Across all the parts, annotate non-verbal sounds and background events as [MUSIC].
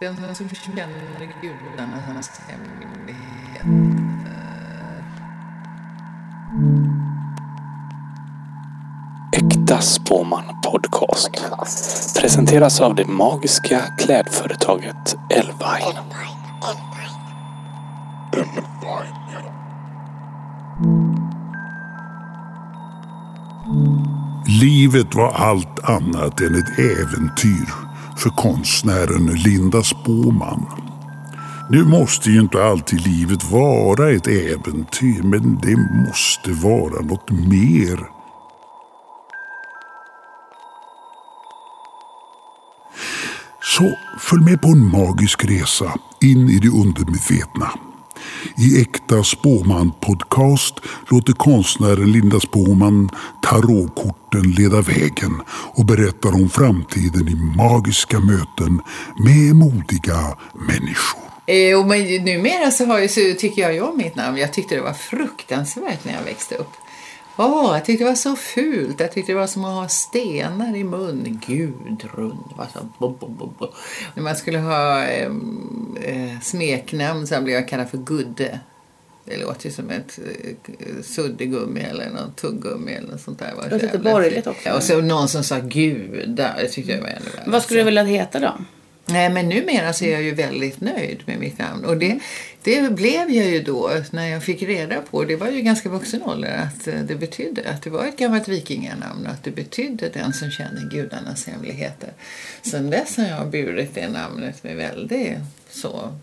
Den som känner gudarnas hemligheter. Äkta Spåman Podcast. Presenteras av det magiska klädföretaget Elvine. Livet var allt annat än ett äventyr för konstnären Linda Spåman. Nu måste ju inte alltid livet vara ett äventyr, men det måste vara något mer. Så följ med på en magisk resa in i det undermedvetna. I Äkta Spåman Podcast låter konstnären Linda Spåman tarotkorten leda vägen och berättar om framtiden i magiska möten med modiga människor. Eh, och men numera så, har jag, så tycker jag ju om mitt namn. Jag tyckte det var fruktansvärt när jag växte upp. Åh, jag tyckte det var så fult. Jag tyckte det var som att ha stenar i mun. Gudrun. Var så bo, bo, bo, bo. När man skulle ha eh, eh, smeknamn så blev jag kallad för Gudde. Det låter ju som ett eh, suddgummi eller något tuggummi eller något sånt där. Det låter lite borgerligt också. Ja, och så någon som sa gudar. Det tyckte jag var ännu värre. Vad skulle du vilja heta då? Nej, men numera så är jag ju väldigt nöjd med mitt namn. Och det, det blev jag ju då när jag fick reda på, det var ju ganska vuxen ålder, att eh, det betydde att det var ett gammalt vikinganamn och att det betydde den som känner gudarnas hemligheter. Sen dess har jag burit det namnet med väldigt så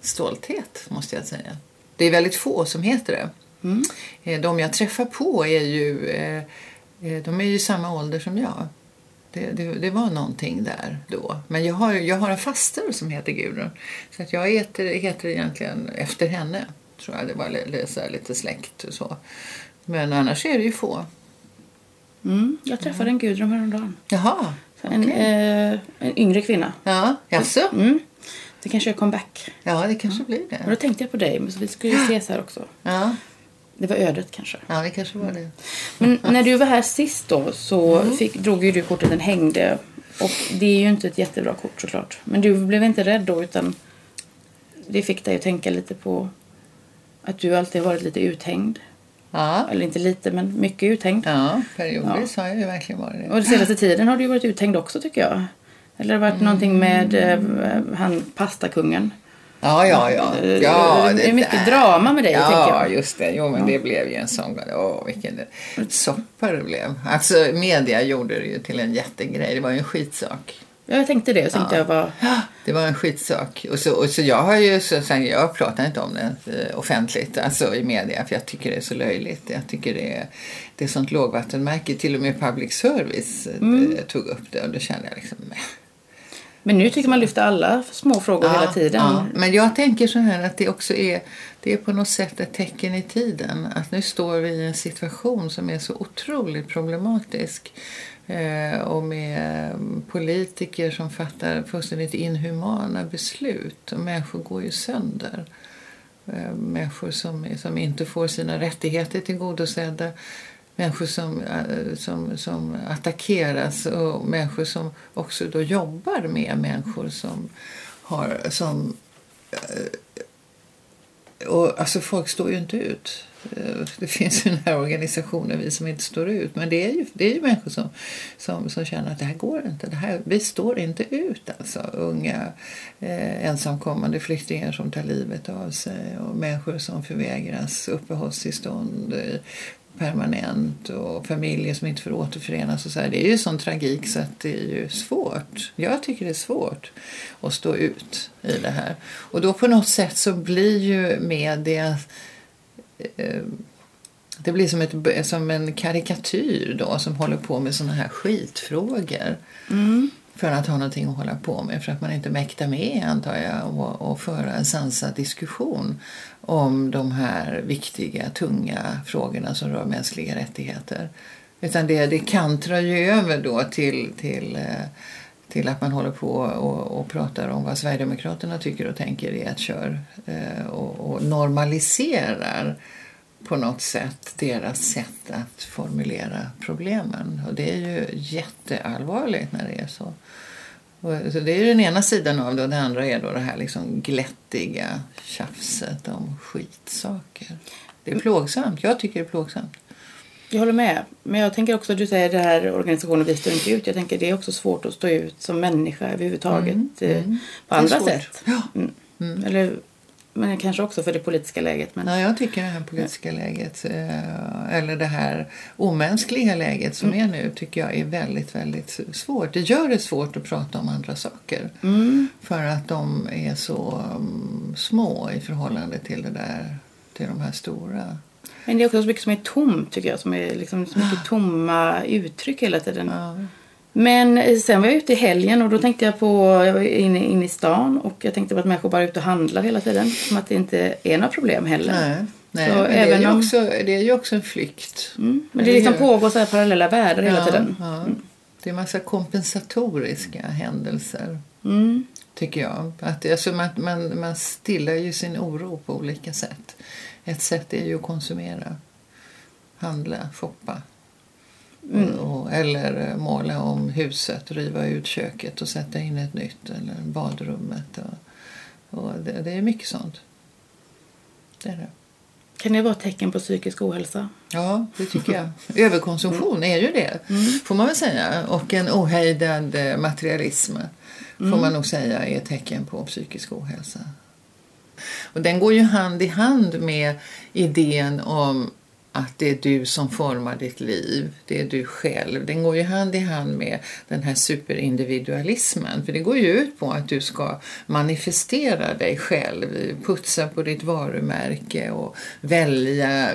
stolthet, måste jag säga. Det är väldigt få som heter det. Mm. De jag träffar på är ju, eh, de är ju samma ålder som jag. Det, det, det, var någonting där då. Men jag har, jag har en faster som heter Gudrun. Så att jag heter, heter egentligen efter henne. Tror jag det var lite, lite släkt och så. Men annars är det ju få. Mm, jag träffade en Gudrun häromdagen. Jaha, En, eh, en yngre kvinna. Ja, jaså? Mm. Det kanske är comeback. Ja, det kanske blir Och det. då tänkte jag på dig, men så vi skulle ju [GASPS] ses här också. Ja, Det var ödet kanske. ja det kanske var det. Men när du var här sist då så fick, drog ju du kortet Den hängde. Och det är ju inte ett jättebra kort såklart. Men du blev inte rädd då utan det fick dig att tänka lite på att du alltid har varit lite uthängd. Ja, Eller inte lite men mycket uthängd. ja periodvis har jag ju verkligen varit det. Och den senaste tiden har du varit uthängd också tycker jag. Eller har det varit någonting med eh, han pastakungen. Ja, ja, ja. Ja det är mycket där. drama med dig, ja, tänker jag. just det. Jo, men det blev ju en sån... Åh, vilken soppa det blev. Alltså, media gjorde det ju till en jättegrej. Det var ju en skitsak. Ja, jag tänkte det. Och tänkte jag var... [GASPS] Det var en skitsak. Och så, och så jag har ju så, så jag pratar inte om det eh, offentligt, alltså i media, för jag tycker det är så löjligt. Jag tycker det är, det är sånt lågvattenmärke. Till och med public service eh, tog upp det och då kände jag liksom. Men nu tycker man lyfter alla små frågor hela tiden. Ja, men jag tänker så här att det också är, det är på något sätt ett tecken i tiden. Att nu står vi i en situation som är så otroligt problematisk. Eh, och med politiker som fattar fullständigt inhumana beslut. Och människor går ju sönder. Eh, människor som, som inte får sina rättigheter tillgodosedda. Människor som, eh, som, som attackeras och människor som också då jobbar med människor som har... Som, eh, och, alltså folk står ju inte ut. Eh, det finns ju den här organisationen Vi som inte står ut. Men det är ju, det är ju människor som, som, som känner att det här går inte. Det här, vi står inte ut alltså. Unga eh, ensamkommande flyktingar som tar livet av sig och människor som förvägras uppehållstillstånd permanent och familjer som inte får återförenas och så här. Det är ju sån tragik så att det är ju svårt. Jag tycker det är svårt att stå ut i det här. Och då på något sätt så blir ju media eh, det blir som, ett, som en karikatyr då som håller på med såna här skitfrågor. Mm. För att ha någonting att hålla på med. För att man inte mäktar med antar jag och, och föra en sansad diskussion om de här viktiga, tunga frågorna som rör mänskliga rättigheter. Utan det, det kantrar ju över då till, till, eh, till att man håller på och, och pratar om vad Sverigedemokraterna tycker och tänker i ett kör. Eh, och, och normaliserar på något sätt deras sätt att formulera problemen. Och det är ju jätteallvarligt när det är så. Och, så det är ju den ena sidan av det och det andra är då det här liksom glättiga tjafset om skitsaker. Det är plågsamt. Jag tycker det är plågsamt. Jag håller med. Men jag tänker också, du säger det här organisationen Vi står inte ut. Jag tänker det är också svårt att stå ut som människa överhuvudtaget. Mm, eh, mm. På andra sätt. Ja. Mm. Eller, men kanske också för det politiska läget. Men, Ja, jag tycker det här politiska läget, eh, eller det här omänskliga läget som är nu, tycker jag är väldigt, väldigt svårt. Det gör det svårt att prata om andra saker. Mm. För att de är så mm, små i förhållande till det där, till de här stora. men det är också så mycket som är tomt tycker jag. Som är liksom så mycket tomma uttryck hela tiden. Ja. Men eh, sen var jag ute i helgen och då tänkte jag på, jag var inne, inne i stan och jag tänkte på att människor bara är ute och handlar hela tiden. Som att det inte är några problem heller. Nej, nej Så men det, är ju om- också, det är ju också en flykt. Mm. Men det liksom gör- pågår så här parallella världar hela tiden. Ja, Det är en massa kompensatoriska händelser. Mm. tycker jag. Att, alltså, man, man, man stillar ju sin oro på olika sätt. Ett sätt är ju att konsumera, handla, shoppa. Mm. Och, eller eh, måla om huset, riva ut köket och sätta in ett nytt. Eller badrummet. Och, och det, det är mycket sånt. Det är det. Kan det vara ett tecken på psykisk ohälsa? Ja, det tycker jag. Överkonsumtion är ju det, får man väl säga. Och en ohejdad eh, materialism får man nog säga är ett tecken på psykisk ohälsa. Och den går ju hand i hand med idén om att det är du som formar ditt liv. Det är du själv. Den går ju hand i hand med den här superindividualismen. För det går ju ut på att du ska manifestera dig själv, putsa på ditt varumärke och välja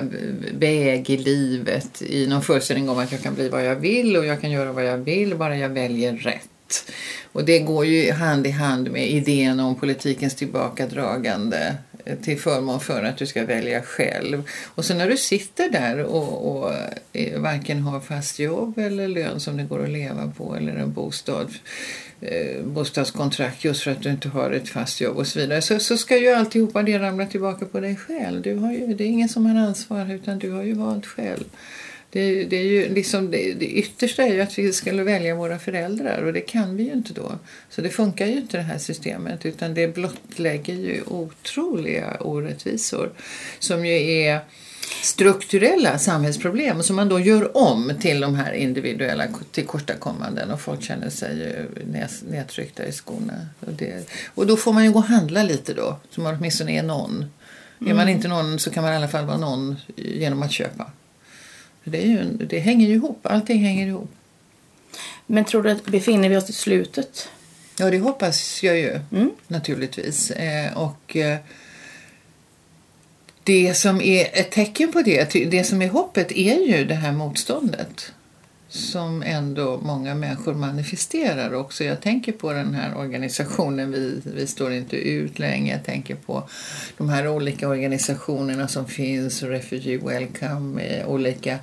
väg i livet i någon föreställning om att jag kan bli vad jag vill och jag kan göra vad jag vill bara jag väljer rätt. Och det går ju hand i hand med idén om politikens tillbakadragande till förmån för att du ska välja själv. Och sen när du sitter där och, och eh, varken har fast jobb eller lön som det går att leva på eller en bostad, eh, bostadskontrakt just för att du inte har ett fast jobb och så vidare så, så ska ju alltihopa det ramla tillbaka på dig själv. Du har ju, det är ingen som har ansvar utan du har ju valt själv. Det, det, är ju liksom, det, det yttersta är ju att vi skulle välja våra föräldrar och det kan vi ju inte då. Så det funkar ju inte det här systemet utan det blottlägger ju otroliga orättvisor som ju är strukturella samhällsproblem som man då gör om till de här individuella tillkortakommanden och folk känner sig ju ned- nedtryckta i skorna. Och, det, och då får man ju gå och handla lite då, så man åtminstone är någon. Är man inte någon så kan man i alla fall vara någon genom att köpa. Det, är ju, det hänger ju ihop, allting hänger ihop. Men tror du att befinner vi oss i slutet? Ja, det hoppas jag ju Mm. naturligtvis. Eh, och eh, det som är ett tecken på det, det som är hoppet är ju det här motståndet som ändå många människor manifesterar också. Jag tänker på den här organisationen Vi, vi står inte ut längre. Jag tänker på de här olika organisationerna som finns, Refugee Welcome, eh, olika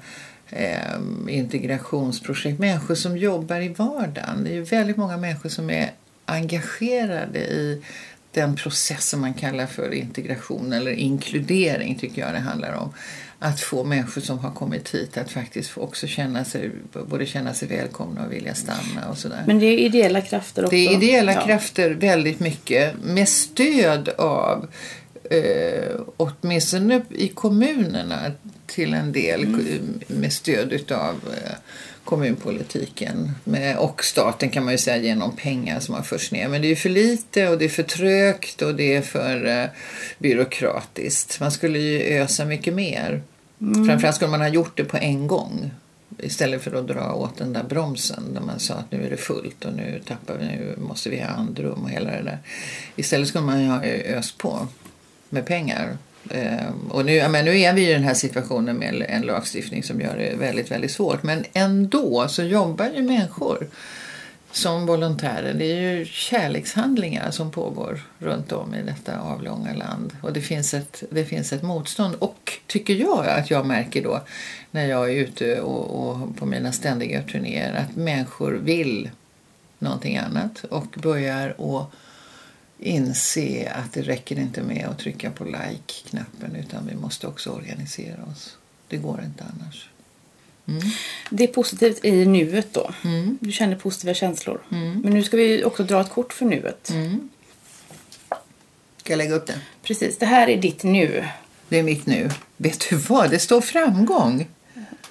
eh, integrationsprojekt. Människor som jobbar i vardagen. Det är ju väldigt många människor som är engagerade i den process som man kallar för integration eller inkludering tycker jag det handlar om. Att få människor som har kommit hit att faktiskt också känna sig, både känna sig välkomna och vilja stanna och sådär. Men det är ideella krafter också. Det är ideella Ja. krafter väldigt mycket med stöd av eh, åtminstone i kommunerna till en del Mm. med stöd utav eh, kommunpolitiken med, och staten kan man ju säga genom pengar som har förts ner. Men det är ju för lite och det är för trögt och det är för eh, byråkratiskt. Man skulle ju ösa mycket mer. Framförallt skulle man ha gjort det på en gång istället för att dra åt den där bromsen där man sa att nu är det fullt och nu tappar vi, nu måste vi ha andrum och hela det där. Istället skulle man ju ha öst på med pengar. Ehm, och nu, men nu är vi i den här situationen med en lagstiftning som gör det väldigt, väldigt svårt. Men ändå så jobbar ju människor som volontärer. Det är ju kärlekshandlingar som pågår runt om i detta avlånga land. Och det finns ett, det finns ett motstånd. Och tycker jag att jag märker då när jag är ute och, och på mina ständiga turnéer att människor vill någonting annat och börjar att inse att det räcker inte med att trycka på like-knappen utan vi måste också organisera oss. Det går inte annars. Det är positivt i nuet då. Du känner positiva känslor. Men nu ska vi också dra ett kort för nuet. Ska jag lägga upp den? Precis, det här är ditt nu. Det är mitt nu. Vet du vad? Det står framgång.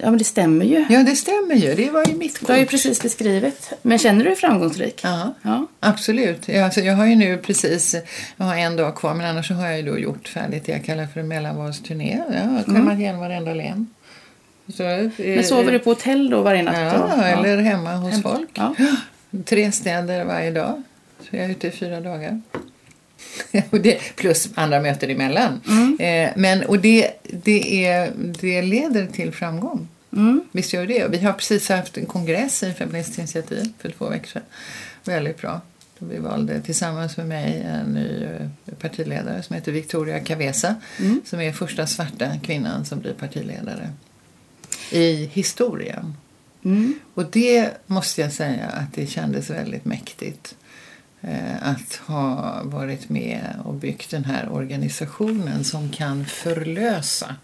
Ja, men det stämmer ju. Ja, det stämmer ju. Det var ju mitt Du har ju kort. precis beskrivit. Men känner du dig framgångsrik? Ja. ja. Absolut. Alltså, jag har ju nu precis, jag har en dag kvar men annars så har jag ju då gjort färdigt det jag kallar för en mellanvalsturné. Jag har kammat igenom varenda län. Så, Mm. Men sover du på hotell då varje natt? Ja, då? eller hemma hos Hem- folk. Ja. [GASPS] Tre städer varje dag. Så jag är ute i fyra dagar. [LAUGHS] plus andra möten emellan. Eh, men, och det, det, är, det leder till framgång. Visst gör det. Vi har precis haft en kongress i Feministiskt initiativ för två veckor sedan. Väldigt bra. Då vi valde tillsammans med mig en ny eh, partiledare som heter Victoria Cavesa som är första svarta kvinnan som blir partiledare i historien. Och det måste jag säga att det kändes väldigt mäktigt. Eh, att ha varit med och byggt den här organisationen som kan förlösa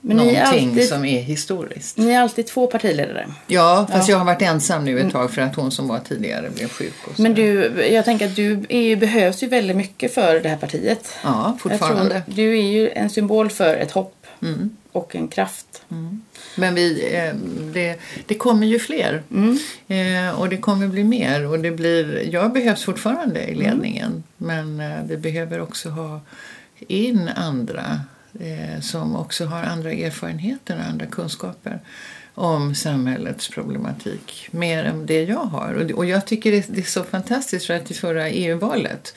Men någonting alltid, som är historiskt. ni är alltid två partiledare. Ja, fast jag har varit ensam nu ett tag för att hon som var tidigare blev sjuk. Men du, jag tänker att du ju, behövs ju väldigt mycket för det här partiet. Ja, fortfarande. Tror, du är ju en symbol för ett hopp Mm. Och en kraft. Men vi, eh, det, det kommer ju fler. Eh, och det kommer bli mer. Och det blir, jag behövs fortfarande i ledningen. Men eh, vi behöver också ha in andra som också har andra erfarenheter och andra kunskaper om samhällets problematik. Mer än det jag har. Och, jag tycker det, är så fantastiskt för att i förra EU-valet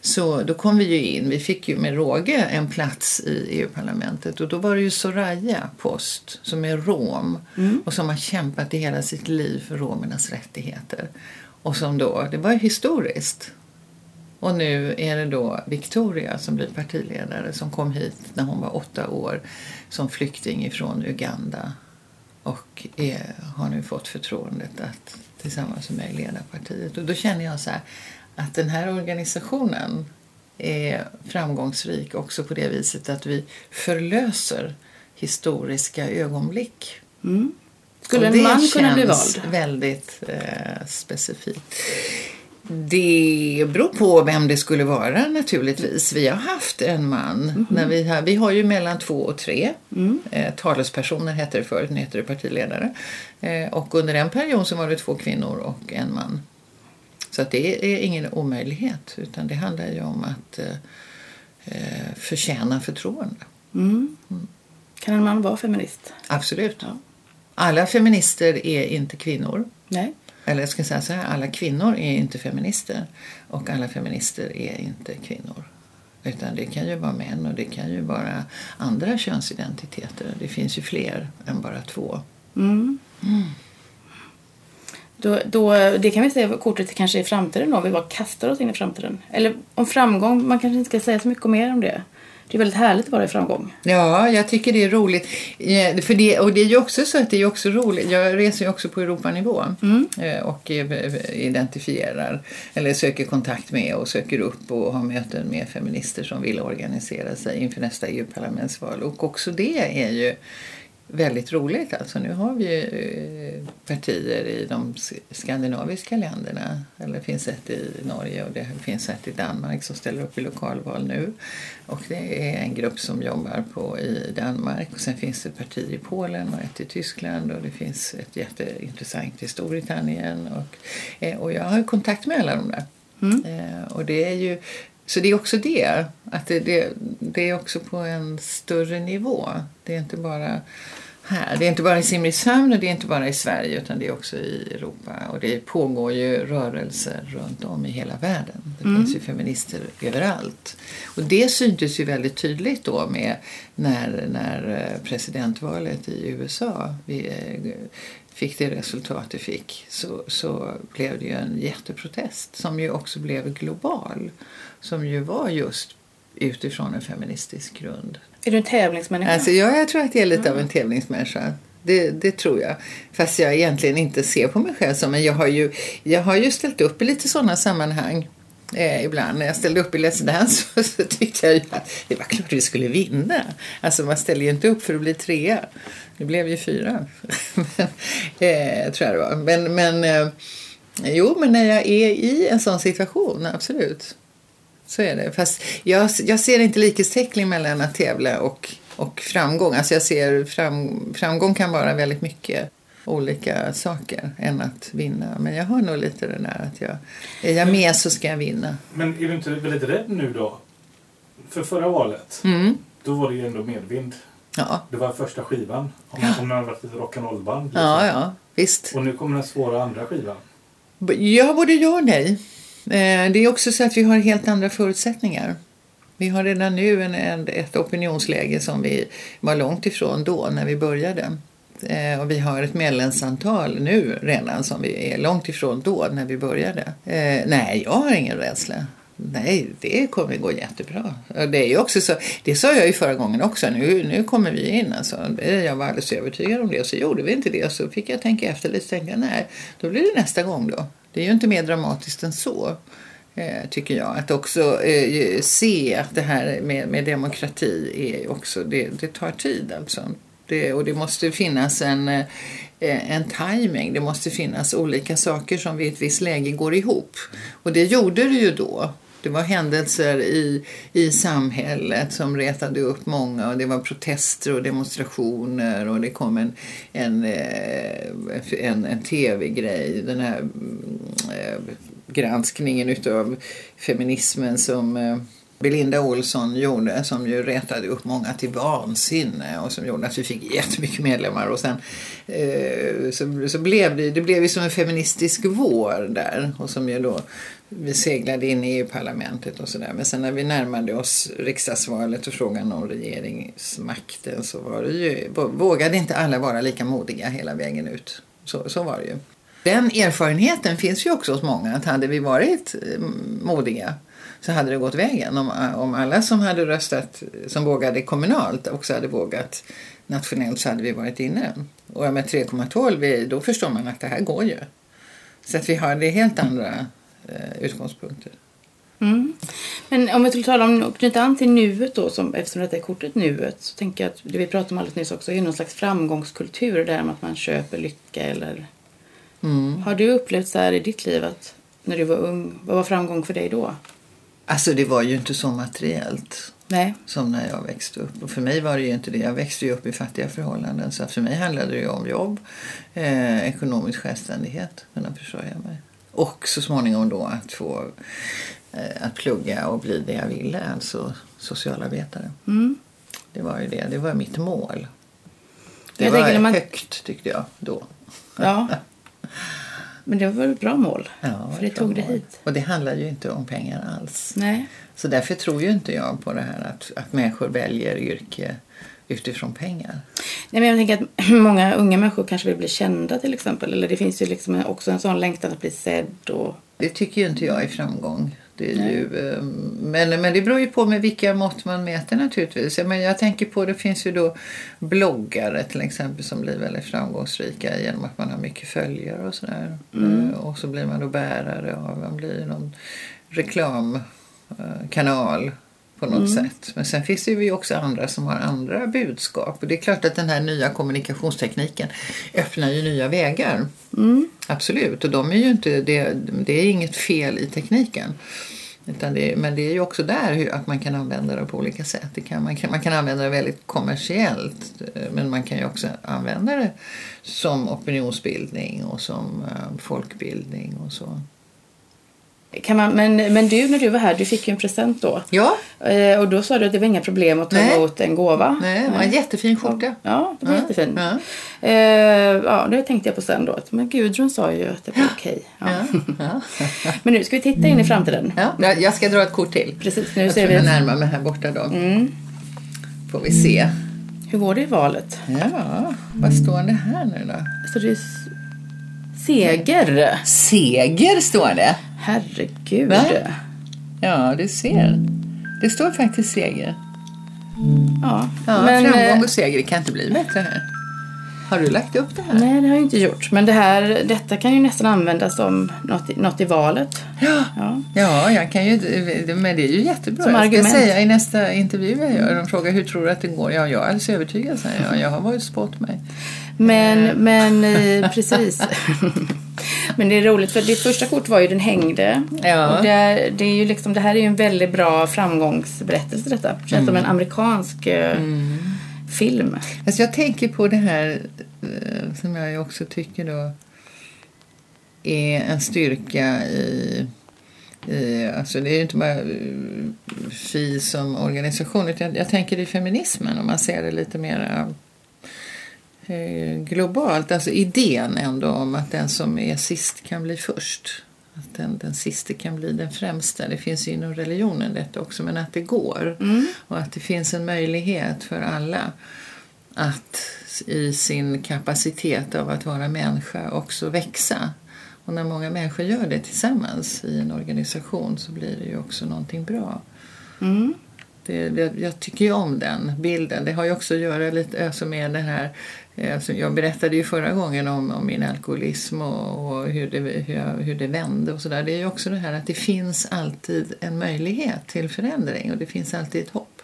så då kom vi ju in, vi fick ju med råge en plats i EU-parlamentet och då var det ju Soraya Post som är rom och som har kämpat i hela sitt liv för romernas rättigheter. Och som då, det var historiskt. Och nu är det då Victoria som blir partiledare som kom hit när hon var åtta år som flykting ifrån Uganda och är, har nu fått förtroendet att tillsammans med mig leda partiet. Och då känner jag så här att den här organisationen är framgångsrik också på det viset att vi förlöser historiska ögonblick. Skulle Och en det man kunna bli känns vald? väldigt eh, specifikt. Det beror på vem det skulle vara naturligtvis. Vi har haft en man. Mhm. När vi, har, vi har ju mellan två och tre. Eh, talespersoner hette det förut, nu heter det partiledare. Eh, och under en period så var det två kvinnor och en man. Så att det är ingen omöjlighet utan det handlar ju om att eh, eh, förtjäna förtroende. Kan en man vara feminist? Absolut. Alla feminister är inte kvinnor. Nej. Eller jag ska säga så här, alla kvinnor är inte feminister och alla feminister är inte kvinnor. Utan det kan ju vara män och det kan ju vara andra könsidentiteter. Det finns ju fler än bara två. Då, då, det kan vi säga kortet kanske i framtiden då. Vi bara kastar oss in i framtiden. Eller om framgång, man kanske inte ska säga så mycket mer om det. Det är väldigt härligt att vara i framgång. Ja, jag tycker det är roligt. Eh, För det, och det är ju också så att det är också roligt. Jag reser ju också på Europanivå eh, och eh, identifierar eller söker kontakt med och söker upp och har möten med feminister som vill organisera sig inför nästa EU-parlamentsval. Och också det är ju väldigt roligt. Alltså, nu har vi ju eh, partier i de skandinaviska länderna. Eller det finns ett i Norge och det finns ett i Danmark som ställer upp i lokalval nu. Och det är en grupp som jobbar på i Danmark. Och sen finns det ett parti i Polen och ett i Tyskland och det finns ett jätteintressant i Storbritannien. Och, eh, och jag har kontakt med alla de där. Eh, och det är ju så det är också det, att det, det, det är också på en större nivå. Det är inte bara här. Det är inte bara i Simrishamn och det är inte bara i Sverige utan det är också i Europa. Och det pågår ju rörelser runt om i hela världen. Det finns ju feminister överallt. Och det syntes ju väldigt tydligt då med när, när eh, presidentvalet i USA vi, eh, fick det resultat det fick så, så blev det ju en jätteprotest som ju också blev global. Som ju var just utifrån en feministisk grund. Är du en tävlingsmänniska? Alltså, ja, jag tror att jag är lite av en tävlingsmänniska. Det, det tror jag. Fast jag egentligen inte ser på mig själv som. Men jag har ju, jag har ju ställt upp i lite sådana sammanhang. Eh, ibland när jag ställde upp i Let's Dance så, [LAUGHS] så tyckte jag ju att det var klart vi skulle vinna. Alltså man ställer ju inte upp för att bli trea. Det blev ju fyra. [LAUGHS] men, eh, tror jag det var. Men, men eh, jo, men när jag är i en sån situation, absolut. Så är det. Fast jag, jag ser inte likhetsteckning mellan att tävla och, och framgång. Alltså jag ser fram, framgång kan vara väldigt mycket olika saker än att vinna. Men jag har nog lite det där att jag, är jag med så ska jag vinna. Men är du inte väldigt rädd nu då? För förra valet, Mm. då var det ju ändå medvind. Ja. Det var första skivan. Om, om det hade varit ett rock'n'roll-band. liksom. ja, ja, visst. Och nu kommer den svåra andra skivan. Ja, både ja och nej. Eh, det är också så att vi har helt andra förutsättningar. Vi har redan nu en, en, ett opinionsläge som vi var långt ifrån då när vi började. Eh, Och vi har ett medlemsantal nu redan som vi är långt ifrån då när vi började. Eh, nej, jag har ingen rädsla. Nej, det kommer gå jättebra. Och det är ju också så, det sa jag ju förra gången också, nu, nu kommer vi in alltså. Jag var alldeles övertygad om det, så gjorde vi inte det. Så fick jag tänka efter lite, tänka nej, då blir det nästa gång då. Det är ju inte mer dramatiskt än så. Eh, tycker jag. Att också eh, se att det här med, med demokrati är också, det, det tar tid alltså. Det, och det måste finnas en, eh, en timing. Det måste finnas olika saker som vid ett visst läge går ihop. Och det gjorde det ju då. Det var händelser i, i samhället som retade upp många och det var protester och demonstrationer och det kom en, en, eh, en, en tv-grej, den här eh, granskningen utav feminismen som eh, Belinda Olsson gjorde som ju retade upp många till vansinne och som gjorde att vi fick jättemycket medlemmar. Och sen eh, så, så blev det, det blev ju som en feministisk vår där och som ju då vi seglade in i EU-parlamentet och sådär. Men sen när vi närmade oss riksdagsvalet och frågan om regeringsmakten så var det ju, vågade inte alla vara lika modiga hela vägen ut. Så, så var det ju. Den erfarenheten finns ju också hos många att hade vi varit eh, modiga så hade det gått vägen. Om, eh, om alla som hade röstat, som vågade kommunalt också hade vågat nationellt så hade vi varit inne. Och med 3,12 då förstår man att det här går ju. Så att vi har det helt andra utgångspunkter. Mm. Men om vi skulle tala om och knyta an till nuet då, som, eftersom detta är kortet nuet, så tänker jag att det vi pratade om alldeles nyss också är någon slags framgångskultur där med att man köper lycka eller... Mm. Har du upplevt så här i ditt liv att när du var ung, vad var framgång för dig då? Alltså det var ju inte så materiellt Nej. som när jag växte upp. Och för mig var det ju inte det. Jag växte ju upp i fattiga förhållanden. Så för mig handlade det ju om jobb, eh, ekonomisk självständighet, kunna försörja mig. Och så småningom då att få eh, att plugga och bli det jag ville, alltså socialarbetare. Mm. Det var ju det. Det var mitt mål. Det Jag var man- högt tyckte jag då. Ja. Men det var ett bra mål? Ja, för det tog det hit. Och det handlar ju inte om pengar alls. Nej. Så därför tror ju inte jag på det här att, att människor väljer yrke utifrån pengar. Nej, men jag tänker att [CLEARS THROAT] många unga människor kanske vill bli kända till exempel. Eller det finns ju liksom också en sån längtan att bli sedd och... Det tycker ju inte jag är framgång. Det är ju, eh, men, men det beror ju på med vilka mått man mäter naturligtvis. Men jag tänker på, det finns ju då bloggare till exempel som blir väldigt framgångsrika genom att man har mycket följare och sådär. Eh, Och så blir man då bärare av, man blir någon reklamkanal på något sätt. Men sen finns det ju också andra som har andra budskap. Och det är klart att den här nya kommunikationstekniken öppnar ju nya vägar. Absolut, och de är ju inte, det, det är inget fel i tekniken. Det, men det är ju också där hur, att man kan använda det på olika sätt. Det kan, man, kan, man kan använda det väldigt kommersiellt men man kan ju också använda det som opinionsbildning och som eh, folkbildning och så. Kan man, men, men du, när du var här, du fick ju en present då. Ja, Eh, och då sa du att det var inga problem att ta Nej. emot en gåva. nej, det var en jättefin skjorta. Ja, det var Ja, jättefin. ja. Eh, ja, det tänkte jag på sen då. Men Gudrun sa ju att det var okej. Ja. Ja, [LAUGHS] Men nu ska vi titta in i framtiden. ja. Jag ska dra ett kort till. Precis, nu Jag ser tror vi. jag närmar mig här borta då. Får vi se. Hur går det i valet? Ja, vad står det här nu då? Så det är seger. Seger står det. Herregud. Va? Ja, du ser. Det står faktiskt seger. Ja, Ja, men, framgång eh, och seger, det kan inte bli bättre här. Har du lagt upp det här? Nej, det har jag inte gjort. Men det här, detta kan ju nästan användas som något, i- något i valet. Ja. Ja. Ja, jag kan ju, men det är ju jättebra. Som jag ska säga i nästa intervju jag gör, de frågar hur tror du att det går? Ja, jag är alldeles övertygad, säger jag. Jag har varit spått mig. Men, men eh, [LAUGHS] precis. Men det är roligt för ditt första kort var ju Den hängde. Ja. Och det, är, det, är ju liksom, det här är ju en väldigt bra framgångsberättelse detta. Känns som en amerikansk eh, film. Alltså jag tänker på det här eh, som jag också tycker då är en styrka i, i alltså det är ju inte bara eh, FI som organisation utan jag, jag tänker i feminismen om man ser det lite mer globalt. Alltså idén ändå om att den som är sist kan bli först. Att den, den sista kan bli den främsta. Det finns ju inom religionen detta också, men att det går. Och att det finns en möjlighet för alla att i sin kapacitet av att vara människa också växa. Och när många människor gör det tillsammans i en organisation så blir det ju också någonting bra. Mm. Det, jag, jag tycker ju om den bilden. Det har ju också att göra lite alltså med det här eh, alltså jag berättade ju förra gången om, om min alkoholism och, och hur, det, hur, jag, hur det vände och sådär. Det är ju också det här att det finns alltid en möjlighet till förändring och det finns alltid ett hopp.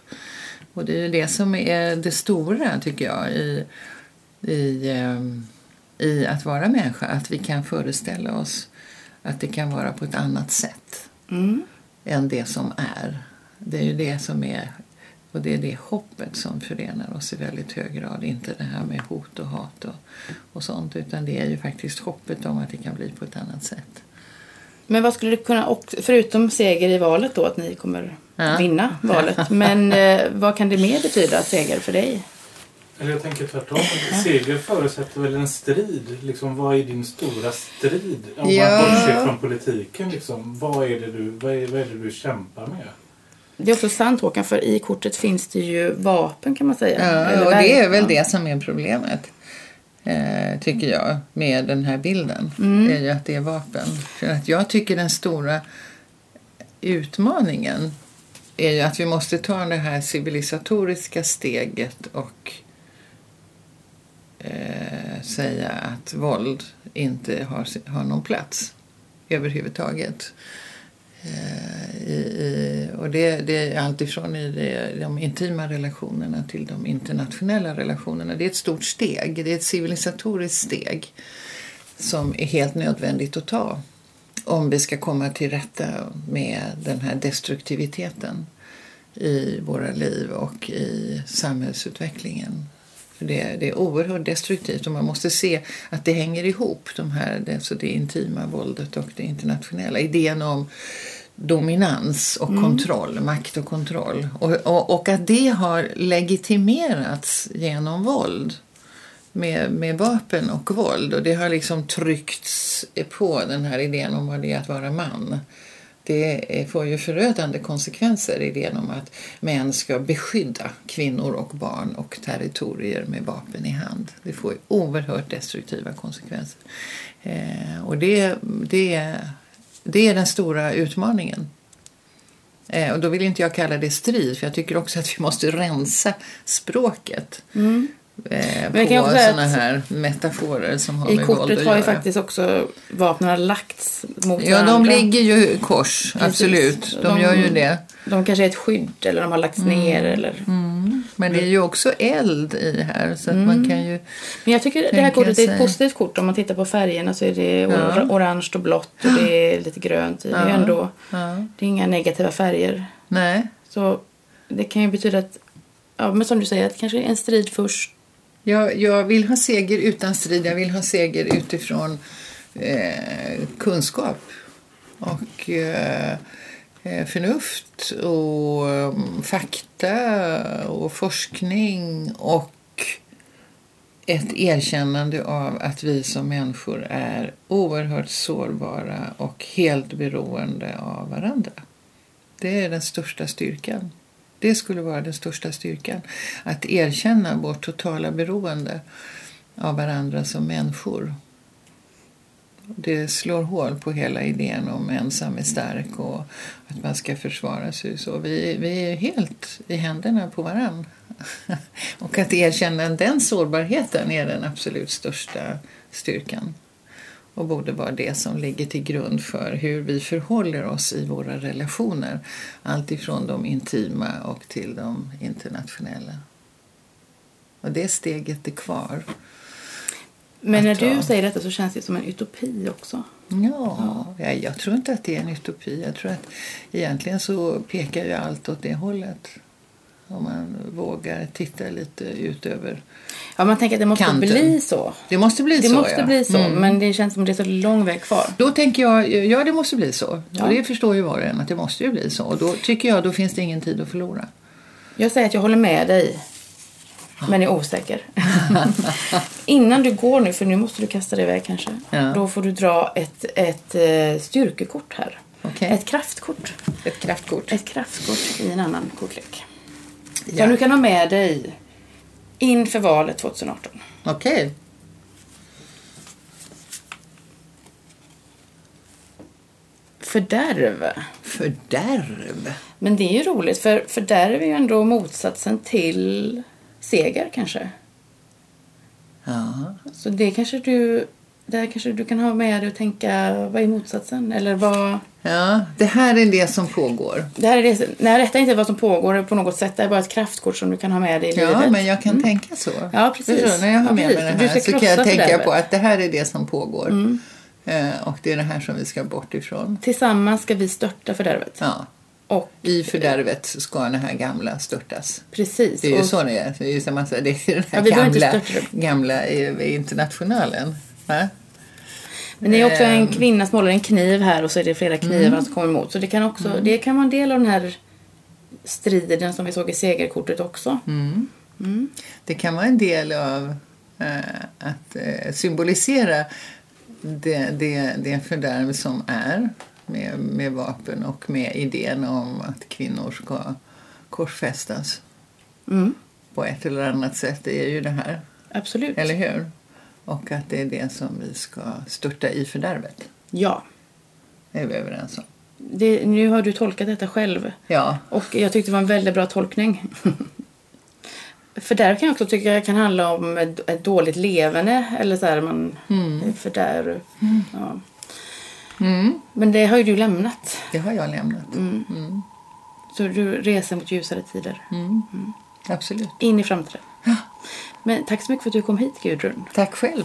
Och det är ju det som är det stora tycker jag i, i, ehm, i att vara människa. Att vi kan föreställa oss att det kan vara på ett annat sätt Mm. än det som är. Det är ju det som är och det är det hoppet som förenar oss i väldigt hög grad. Inte det här med hot och hat och, och sånt utan det är ju faktiskt hoppet om att det kan bli på ett annat sätt. Men vad skulle det kunna, förutom seger i valet då, att ni kommer Ja. vinna valet. Men eh, vad kan det mer betyda, seger för dig? Eller jag tänker tvärtom. Seger förutsätter väl en strid. Liksom, vad är din stora strid? Om Ja. man bortser från politiken. Liksom, vad, är det du, vad, är, vad är det du kämpar med? Det är också sant Håkan, för i kortet finns det ju vapen kan man säga. Ja, och det är väl det som är problemet. Eh, tycker jag med den här bilden. Mm. är ju att det är vapen. För att jag tycker den stora utmaningen är ju att vi måste ta det här civilisatoriska steget och eh, säga att våld inte har, har någon plats överhuvudtaget. Eh, I, i, och det, det är alltifrån i det, de intima relationerna till de internationella relationerna. Det är ett stort steg, det är ett civilisatoriskt steg som är helt nödvändigt att ta om vi ska komma till rätta med den här destruktiviteten i våra liv och i samhällsutvecklingen. Det, det är oerhört destruktivt och man måste se att det hänger ihop, de här, det, så det intima våldet och det internationella. Idén om dominans och kontroll, makt och kontroll. Och, och, och att det har legitimerats genom våld med, med vapen och våld. Och det har liksom tryckts på den här idén om vad det är att vara man. Det får ju förödande konsekvenser, idén om att män ska beskydda kvinnor och barn och territorier med vapen i hand. Det får ju oerhört destruktiva konsekvenser. Eh, och det, det, det är den stora utmaningen. Eh, och då vill inte jag kalla det strid, för jag tycker också att vi måste rensa språket. Mm. Eh, kan på att här metaforer som har I med våld kortet att har ju göra. faktiskt också vapnen lagts mot Ja, varandra. de ligger ju i kors, absolut. De, De- gör ju det. De kanske är ett skydd eller de har lagts Mm. ner. Eller... Men det är ju också eld i här, så att man kan ju... Men jag tycker det här kortet är ett positivt kort. Om man tittar på färgerna så är det Ja. orange och blått och det är lite grönt i. Det är, ju Ja. ändå, Ja. det är inga negativa färger. Nej, Så det kan ju betyda att, ja, men som du säger, att kanske en strid först jag, jag vill ha seger utan strid. Jag vill ha seger utifrån eh, kunskap och eh, eh förnuft och mm, fakta och forskning och ett erkännande av att vi som människor är oerhört sårbara och helt beroende av varandra. Det är den största styrkan. Det skulle vara den största styrkan. Att erkänna vårt totala beroende av varandra som människor. Det slår hål på hela idén om ensam är stark och att man ska försvara sig. Så vi, vi är helt i händerna på varann. [LAUGHS] och att erkänna den sårbarheten är den absolut största styrkan och borde vara det som ligger till grund för hur vi förhåller oss i våra relationer. Allt ifrån de intima och till de internationella. Och det steget är kvar. Men när du säger detta så känns det som en utopi också. Ja, ja, jag tror inte att det är en utopi. Jag tror att egentligen så pekar ju allt åt det hållet. Om man vågar titta lite utöver. Ja, man tänker att det måste Kanten. bli så. Det måste bli Det så, måste ja. bli så, Mm. men det känns som det är så lång väg kvar. Då tänker jag, ja det måste bli så. Ja. Och det förstår ju var och en att det måste ju bli så. Och då tycker jag, då finns det ingen tid att förlora. Jag säger att jag håller med dig, men är osäker. [LAUGHS] Innan du går nu, för nu måste du kasta dig iväg kanske. Ja. Då får du dra ett, ett eh, styrkekort här. Okej. Ett kraftkort. Ett kraftkort. Ett kraftkort i en annan kortlek. Ja. Som du kan ha med dig inför valet 2018. Okej. Fördärv. Fördärv. Men det är ju roligt, för fördärv är ju ändå motsatsen till seger kanske. Ja. Så det kanske du, där kanske du kan ha med dig och tänka, vad är motsatsen? Eller vad... ja, det här är det som pågår. Det här är det, nej, detta är inte vad som pågår på något sätt. Det är bara ett kraftkort som du kan ha med dig i Ja, livet. men jag kan tänka så. Ja, precis. Förstår? När jag har Ja, med precis. mig ska här så kan jag tänka på att det här är det som pågår. Eh, och det är det här som vi ska bort ifrån. Tillsammans ska vi störta fördärvet. Ja. Och I fördärvet ska det här gamla störtas. precis. Det är ju och, så det är. Det är ju det är den Ja, här inte gamla, det. gamla internationalen. Va? Men det är också en Ehm. kvinna som håller en kniv här och så är det flera knivar Mm. som kommer emot. Så det kan också, det kan vara en del av den här striden som vi såg i segerkortet också. Mm. Det kan vara en del av eh, att eh, symbolisera det, det, det fördärv som är med, med vapen och med idén om att kvinnor ska korsfästas Mm, på ett eller annat sätt. Det är ju det här, absolut. eller hur? Och att det är det som vi ska störta i fördärvet. Ja. är vi överens om. Det, nu har du tolkat detta själv. Ja, Och jag tyckte det var en väldigt bra tolkning. [LAUGHS] För där kan jag också tycka det kan handla om ett, dåligt levande. Eller så här, man... För där... Ja. mm, Men det har ju du lämnat. det har jag lämnat. Så du reser mot ljusare tider. Absolut. In i framtiden. Men tack så mycket för att du kom hit Gudrun. Tack själv.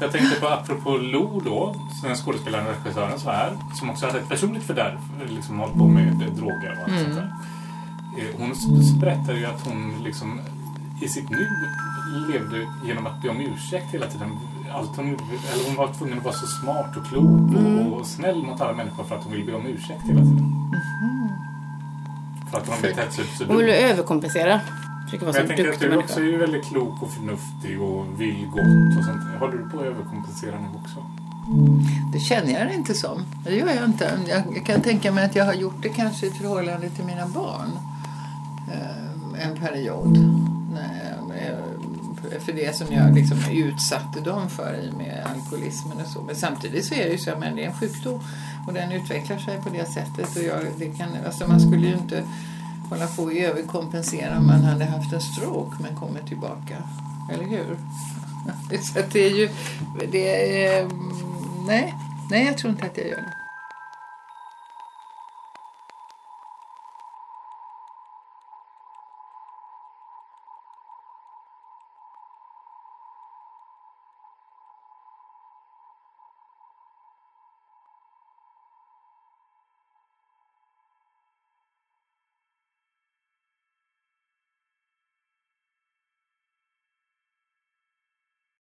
Jag tänkte på apropå Lo då, den skådespelaren och regissören så här, som också hade ett personligt fördärv, liksom hållit på med droger och allt sånt där. Eh, Hon berättade ju att hon liksom i sitt nu levde genom att be om ursäkt hela tiden. Allt hon, gjorde- eller hon var tvungen att vara så smart och klok och, och snäll mot alla människor för att hon ville be om ursäkt hela tiden. För att hon hade betett sig så Hon vill dumt. överkompensera. Försöker vara Men jag tänker att du människa. också är ju väldigt klok och förnuftig och vill gott och sånt. Håller du på att överkompensera nu också? Det känner jag inte som. Det gör jag inte. Jag, jag kan tänka mig att jag har gjort det kanske i förhållande till mina barn. Eh, en period. När jag, eh, för det som jag liksom utsatte dem för i med alkoholismen och så. Men samtidigt så är det ju så att det är en sjukdom. Och den utvecklar sig på det sättet. Och jag, det kan, alltså man skulle ju inte hålla på och överkompensera om man hade haft en stroke men kommer tillbaka. Eller hur? [LAUGHS] Så att det är ju... Det är, mm, nej, nej, jag tror inte att jag gör det.